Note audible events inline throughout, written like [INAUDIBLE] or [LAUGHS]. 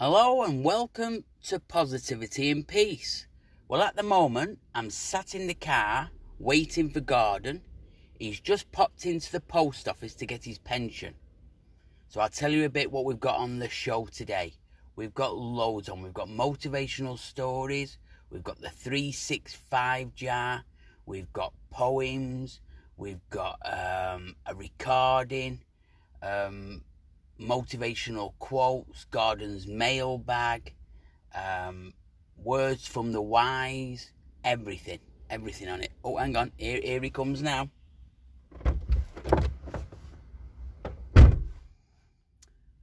Hello and welcome to Positivity and Peace. Well, at the moment, I'm sat in the car waiting for Gordon. He's just popped into the post office to get his pension. So I'll tell you a bit what we've got on the show today. We've got loads on. We've got motivational stories. We've got the 365 jar. We've got poems. We've got um, a recording. Um, motivational quotes, Gordon's mailbag, um, words from the wise, everything, everything on it. Oh, hang on, here, here he comes now.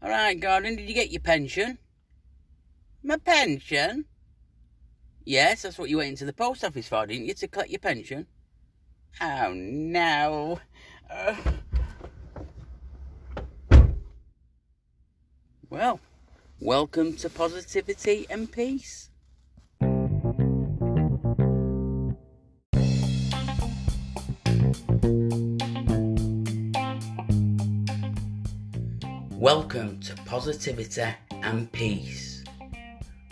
All right, Gordon, did you get your pension? My pension? Yes, that's what you went into the post office for, didn't you, to collect your pension? Oh, no. Uh... [LAUGHS] Well, welcome to positivity and peace. Welcome to positivity and peace.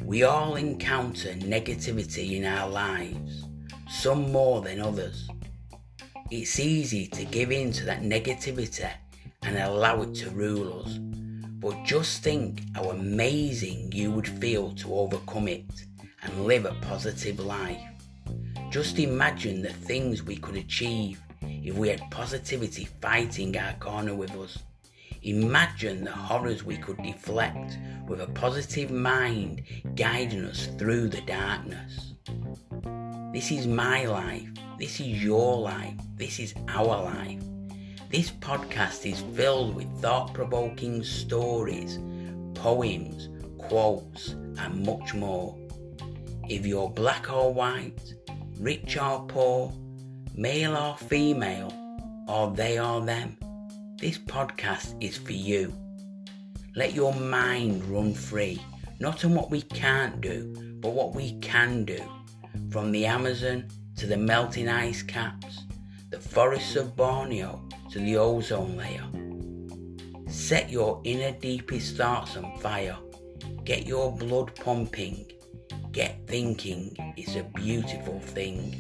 We all encounter negativity in our lives, some more than others. It's easy to give in to that negativity and allow it to rule us but just think how amazing you would feel to overcome it and live a positive life. Just imagine the things we could achieve if we had positivity fighting our corner with us. Imagine the horrors we could deflect with a positive mind guiding us through the darkness. This is my life. This is your life. This is our life. This podcast is filled with thought provoking stories, poems, quotes, and much more. If you're black or white, rich or poor, male or female, or they or them, this podcast is for you. Let your mind run free, not on what we can't do, but what we can do. From the Amazon to the melting ice caps, the forests of Borneo to the ozone layer. Set your inner deepest thoughts on fire. Get your blood pumping. Get thinking is a beautiful thing.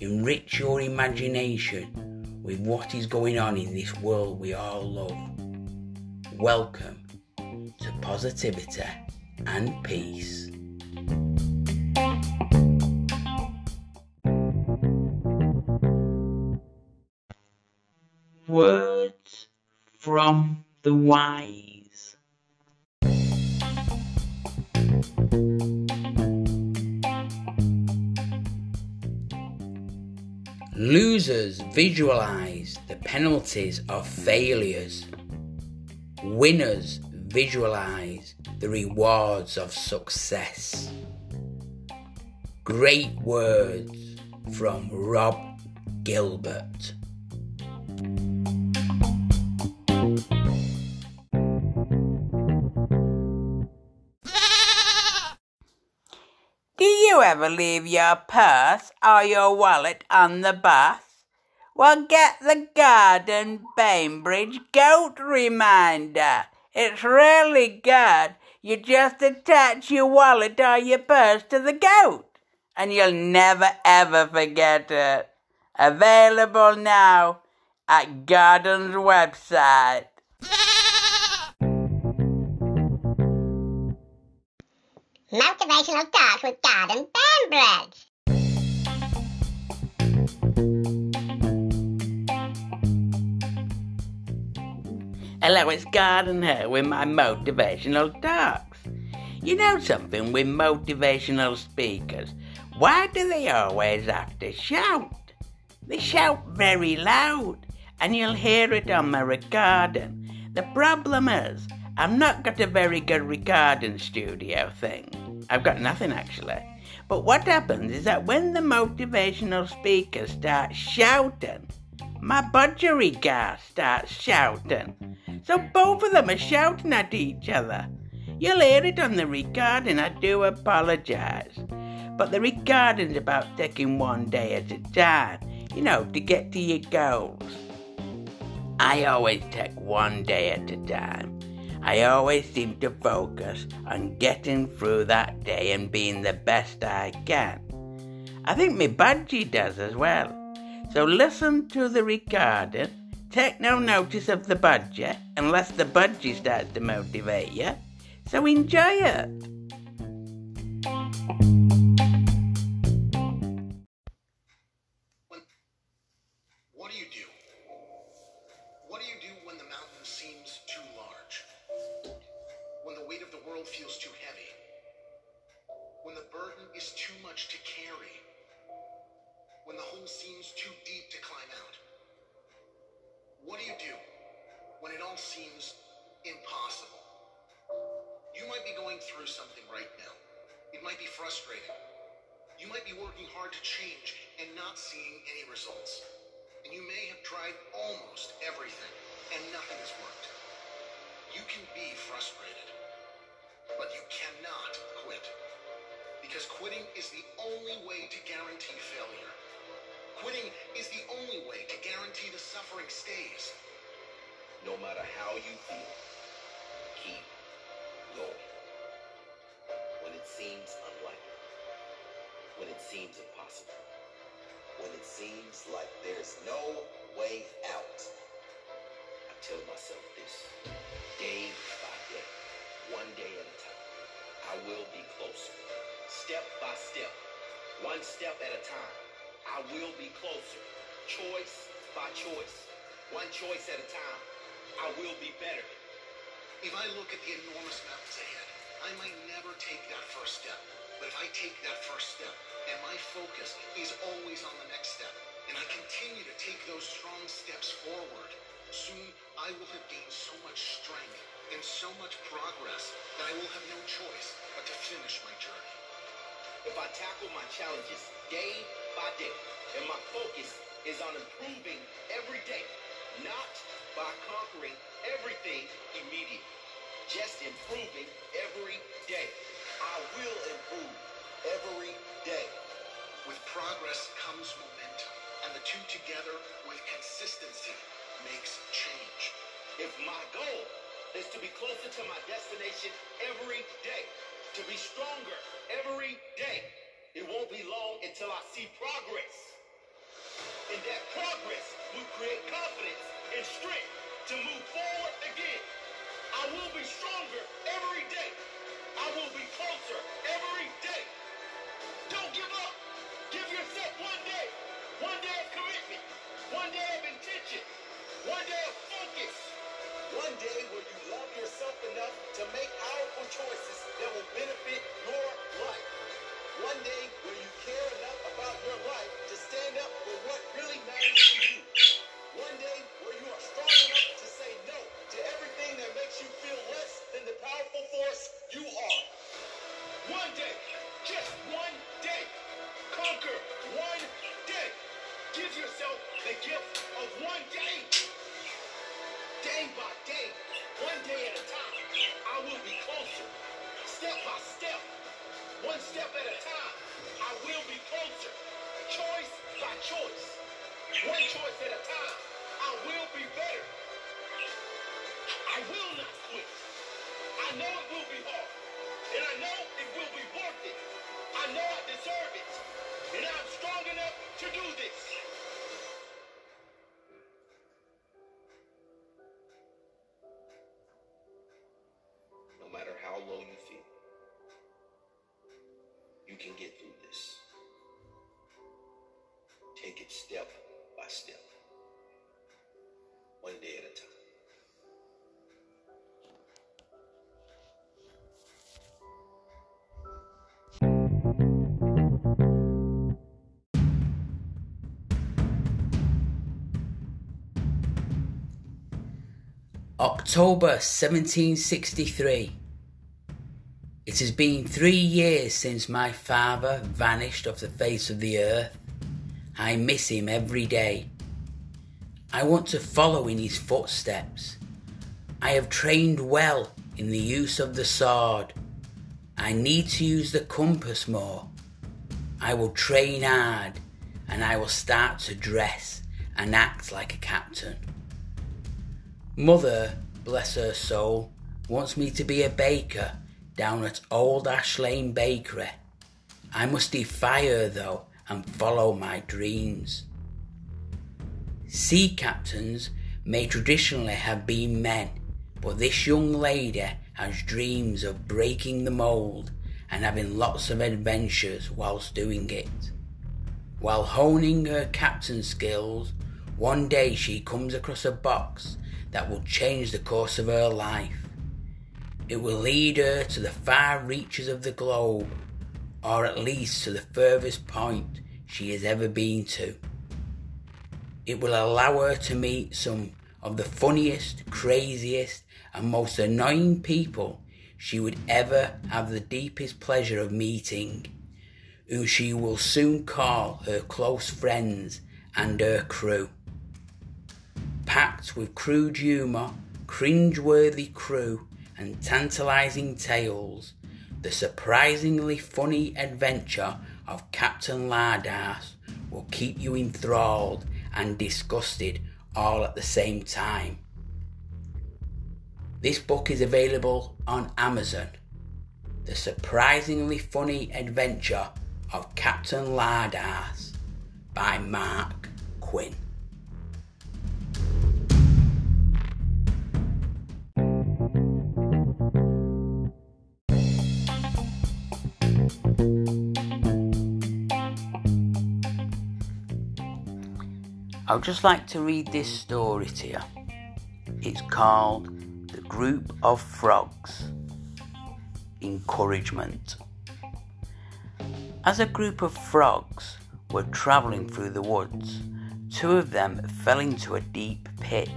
Enrich your imagination with what is going on in this world we all love. Welcome to positivity and peace. The wise. Losers visualize the penalties of failures. Winners visualize the rewards of success. Great words from Rob Gilbert. Ever leave your purse or your wallet on the bus? Well, get the Gordon Bainbridge Goat Reminder. It's really good. You just attach your wallet or your purse to the goat, and you'll never ever forget it. Available now at Gordon's website. Motivational Talks with Gordon Bainbridge. Hello, it's Gordon here with my motivational talks. You know something with motivational speakers? Why do they always have to shout? They shout very loud, and you'll hear it on my recording. The problem is, I've not got a very good recording studio thing. I've got nothing actually. But what happens is that when the motivational speaker starts shouting, my budgerigar starts shouting. So both of them are shouting at each other. You'll hear it on the recording, I do apologise. But the recording's about taking one day at a time, you know, to get to your goals. I always take one day at a time. I always seem to focus on getting through that day and being the best I can. I think my budgie does as well. So listen to the recording, take no notice of the budgie unless the budgie starts to motivate you. So enjoy it. What do you do? What do you do when the mountain seems too large? Weight of the world feels too heavy? When the burden is too much to carry? When the hole seems too deep to climb out? What do you do when it all seems impossible? You might be going through something right now. It might be frustrating. You might be working hard to change and not seeing any results. And you may have tried almost everything and nothing has worked. You can be frustrated, but you cannot quit. Because quitting is the only way to guarantee failure. Quitting is the only way to guarantee the suffering stays. No matter how you feel, keep going. When it seems unlikely, when it seems impossible, when it seems like there's no way out, I tell myself this day by day, one day at a time. I will be closer, step by step, one step at a time. I will be closer, choice by choice, one choice at a time. I will be better. If I look at the enormous mountains ahead, I might never take that first step. But if I take that first step and my focus is always on the next step, and I continue to take those strong steps forward, soon I will have gained so much strength and so much progress that I will have no choice but to finish my journey. If I tackle my challenges day by day, and my focus is on improving every day, not by conquering everything immediately, just improving every day. I will improve every day. With progress comes momentum, and the two together with consistency makes change. If my goal is to be closer to my destination every day, to be stronger every day, it won't be long until I see progress. And that progress will create confidence and strength to move forward again. I will be stronger every day. I will be closer every day. Don't give up. Give yourself one day. One day of commitment. One day of intention. One day of focus. One day where you love yourself enough to make powerful choices that will benefit your life. One day when you care enough about your life to stand up to do October 1763. It has been three years since my father vanished off the face of the earth. I miss him every day. I want to follow in his footsteps. I have trained well in the use of the sword. I need to use the compass more. I will train hard and I will start to dress and act like a captain. Mother, bless her soul, wants me to be a baker down at Old Ash Lane Bakery. I must defy her though and follow my dreams. Sea captains may traditionally have been men, but this young lady has dreams of breaking the mould and having lots of adventures whilst doing it. While honing her captain skills, one day she comes across a box that will change the course of her life. It will lead her to the far reaches of the globe, or at least to the furthest point she has ever been to. It will allow her to meet some of the funniest, craziest, and most annoying people she would ever have the deepest pleasure of meeting who she will soon call her close friends and her crew. Packed with crude humour, cringe-worthy crew, and tantalising tales, the surprisingly funny adventure of Captain Lardass will keep you enthralled and disgusted all at the same time. This book is available on Amazon. The surprisingly funny adventure of Captain Lardass by Mark Quinn. I'd just like to read this story to you. It's called The Group of Frogs Encouragement. As a group of frogs were travelling through the woods, two of them fell into a deep pit.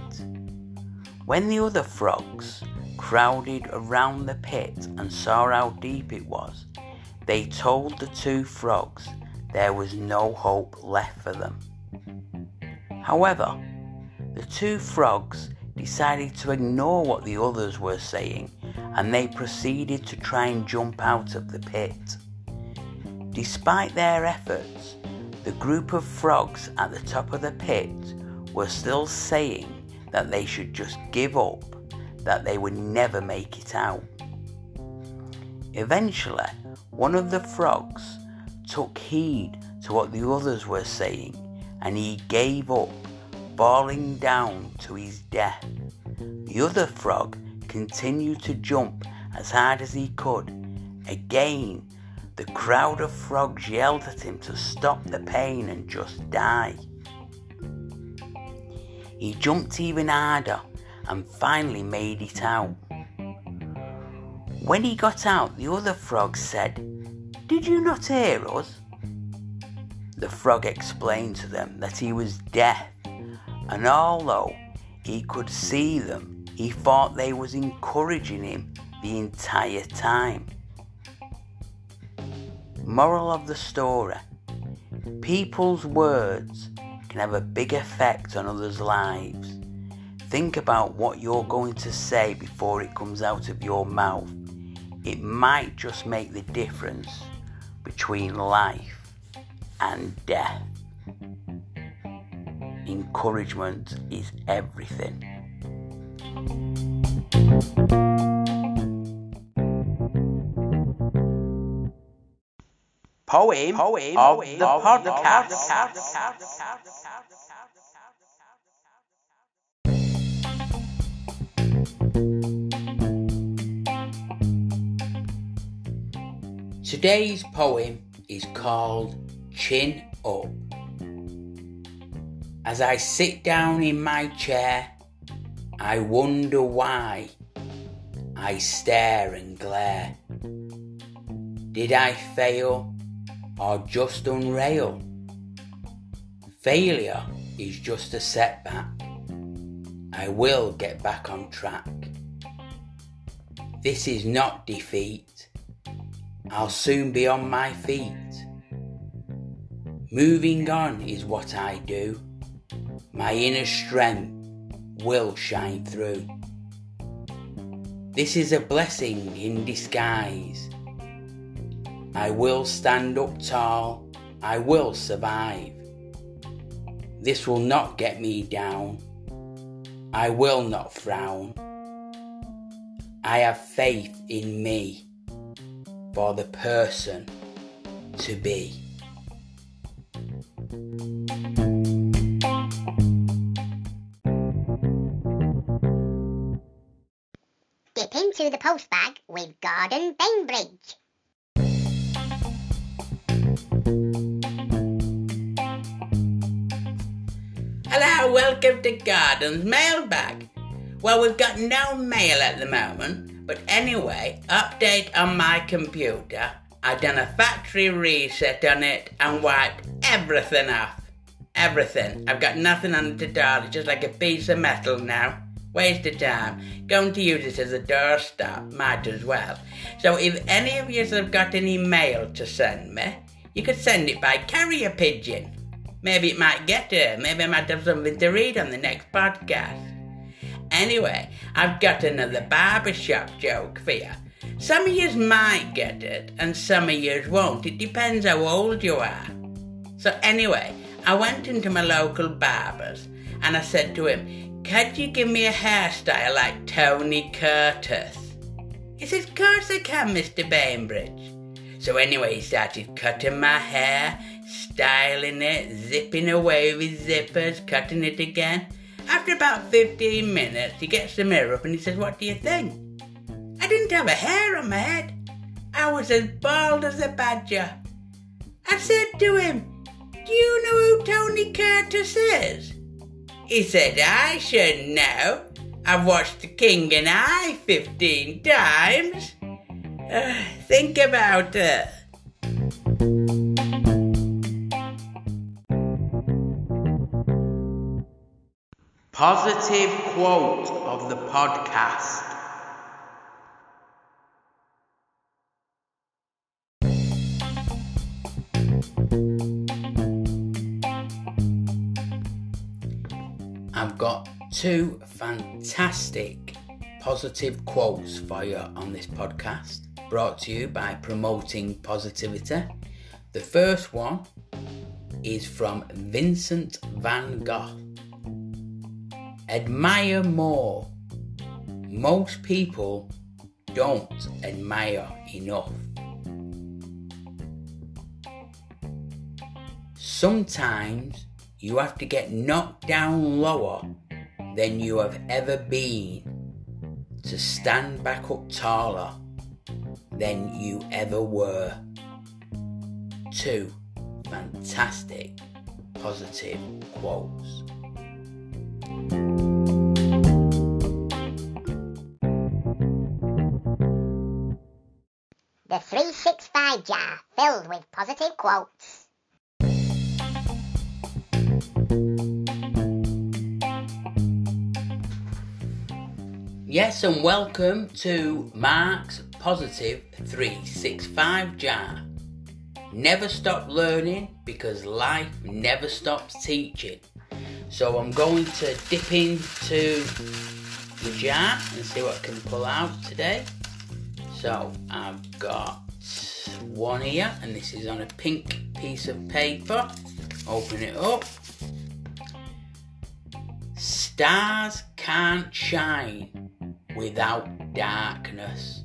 When the other frogs crowded around the pit and saw how deep it was, they told the two frogs there was no hope left for them. However, the two frogs decided to ignore what the others were saying and they proceeded to try and jump out of the pit. Despite their efforts, the group of frogs at the top of the pit were still saying that they should just give up, that they would never make it out. Eventually, one of the frogs took heed to what the others were saying and he gave up, falling down to his death. The other frog continued to jump as hard as he could. Again, the crowd of frogs yelled at him to stop the pain and just die. He jumped even harder and finally made it out. When he got out, the other frog said, Did you not hear us? The frog explained to them that he was deaf, and although he could see them, he thought they was encouraging him the entire time. Moral of the story People's words can have a big effect on others' lives. Think about what you're going to say before it comes out of your mouth. It might just make the difference between life and death. Encouragement is everything. poem, poem of, of the of podcast. Today's poem is called Chin Up. As I sit down in my chair, I wonder why I stare and glare. Did I fail or just unreal. Failure is just a setback. I will get back on track. This is not defeat. I'll soon be on my feet. Moving on is what I do. My inner strength will shine through. This is a blessing in disguise. I will stand up tall. I will survive. This will not get me down. I will not frown. I have faith in me for the person to be. Dip into the post bag with Gordon Bainbridge. Hello, welcome to Gordons Mailbag. Well, we've got no mail at the moment, but anyway, update on my computer. I done a factory reset on it and wiped everything off. Everything. I've got nothing on the door. It's just like a piece of metal now. Waste of time. Going to use it as a doorstop. Might as well. So if any of you have got any mail to send me, you could send it by carrier pigeon. Maybe it might get here. Maybe I might have something to read on the next podcast. Anyway, I've got another barbershop joke for you. Some of yous might get it, and some of yous won't. It depends how old you are. So anyway, I went into my local barber's and I said to him, Could you give me a hairstyle like Tony Curtis? He says, Of course I can, Mr. Bainbridge. So anyway, he started cutting my hair, styling it, zipping away with zippers, cutting it again. After about 15 minutes, he gets the mirror up and he says, What do you think? I didn't have a hair on my head. I was as bald as a badger. I said to him, Do you know who Tony Curtis is? He said, I should know. I've watched The King and I 15 times. Uh, think about it. Positive quote of the podcast. I've got two fantastic positive quotes for you on this podcast, brought to you by Promoting Positivity. The first one is from Vincent van Gogh. Admire more. Most people don't admire enough. Sometimes you have to get knocked down lower than you have ever been to stand back up taller than you ever were. Two fantastic positive quotes. The 365 jar filled with positive quotes. Yes, and welcome to Mark's Positive 365 jar. Never stop learning because life never stops teaching. So I'm going to dip into the jar and see what I can pull out today. So I've got one here, and this is on a pink piece of paper. Open it up. Stars can't shine without darkness.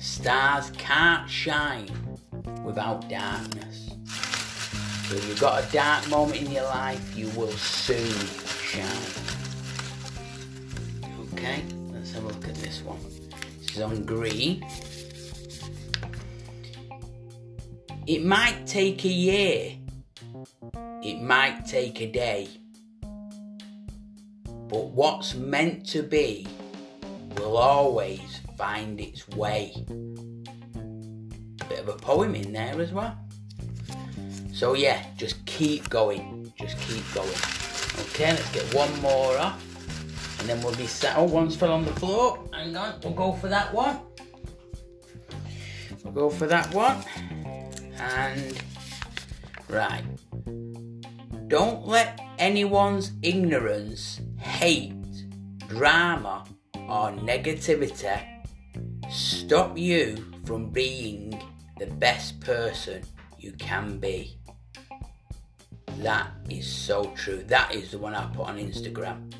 Stars can't shine without darkness. So if you've got a dark moment in your life, you will soon shine. Okay, let's have a look at this one. This is on green. It might take a year. It might take a day. But what's meant to be will always find its way. Bit of a poem in there as well. So yeah, just keep going. Just keep going. Okay, let's get one more off. And then we'll be set. Oh, one's fell on the floor. Hang on, we'll go for that one. We'll go for that one. And right. Don't let anyone's ignorance, hate, drama, or negativity stop you from being the best person you can be. That is so true. That is the one I put on Instagram.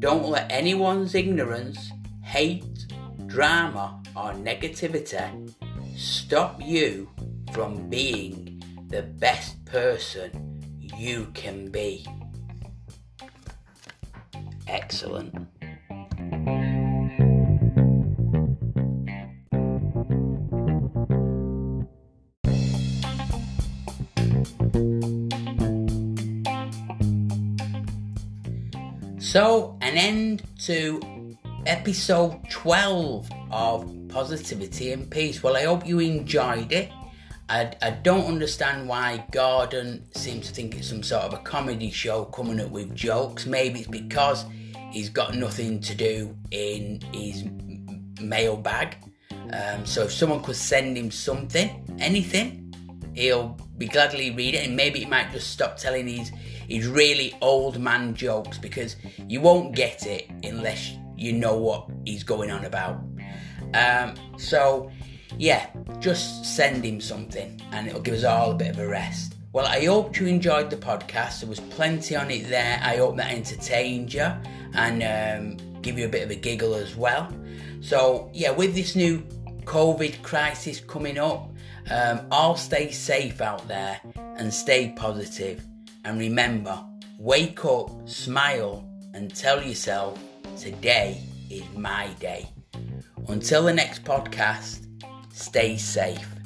Don't let anyone's ignorance, hate, drama, or negativity stop you from being the best person you can be. Excellent. So, an end to episode 12 of Positivity and Peace. Well, I hope you enjoyed it. I, I don't understand why Gordon seems to think it's some sort of a comedy show coming up with jokes. Maybe it's because he's got nothing to do in his mailbag. Um, so if someone could send him something, anything, he'll be gladly read it, and maybe he might just stop telling his his really old man jokes because you won't get it unless you know what he's going on about. Um, so yeah, just send him something, and it'll give us all a bit of a rest. Well, I hope you enjoyed the podcast. There was plenty on it there. I hope that entertained you and um, give you a bit of a giggle as well. So, yeah, with this new COVID crisis coming up, um, all stay safe out there and stay positive. And remember, wake up, smile, and tell yourself today is my day. Until the next podcast, stay safe.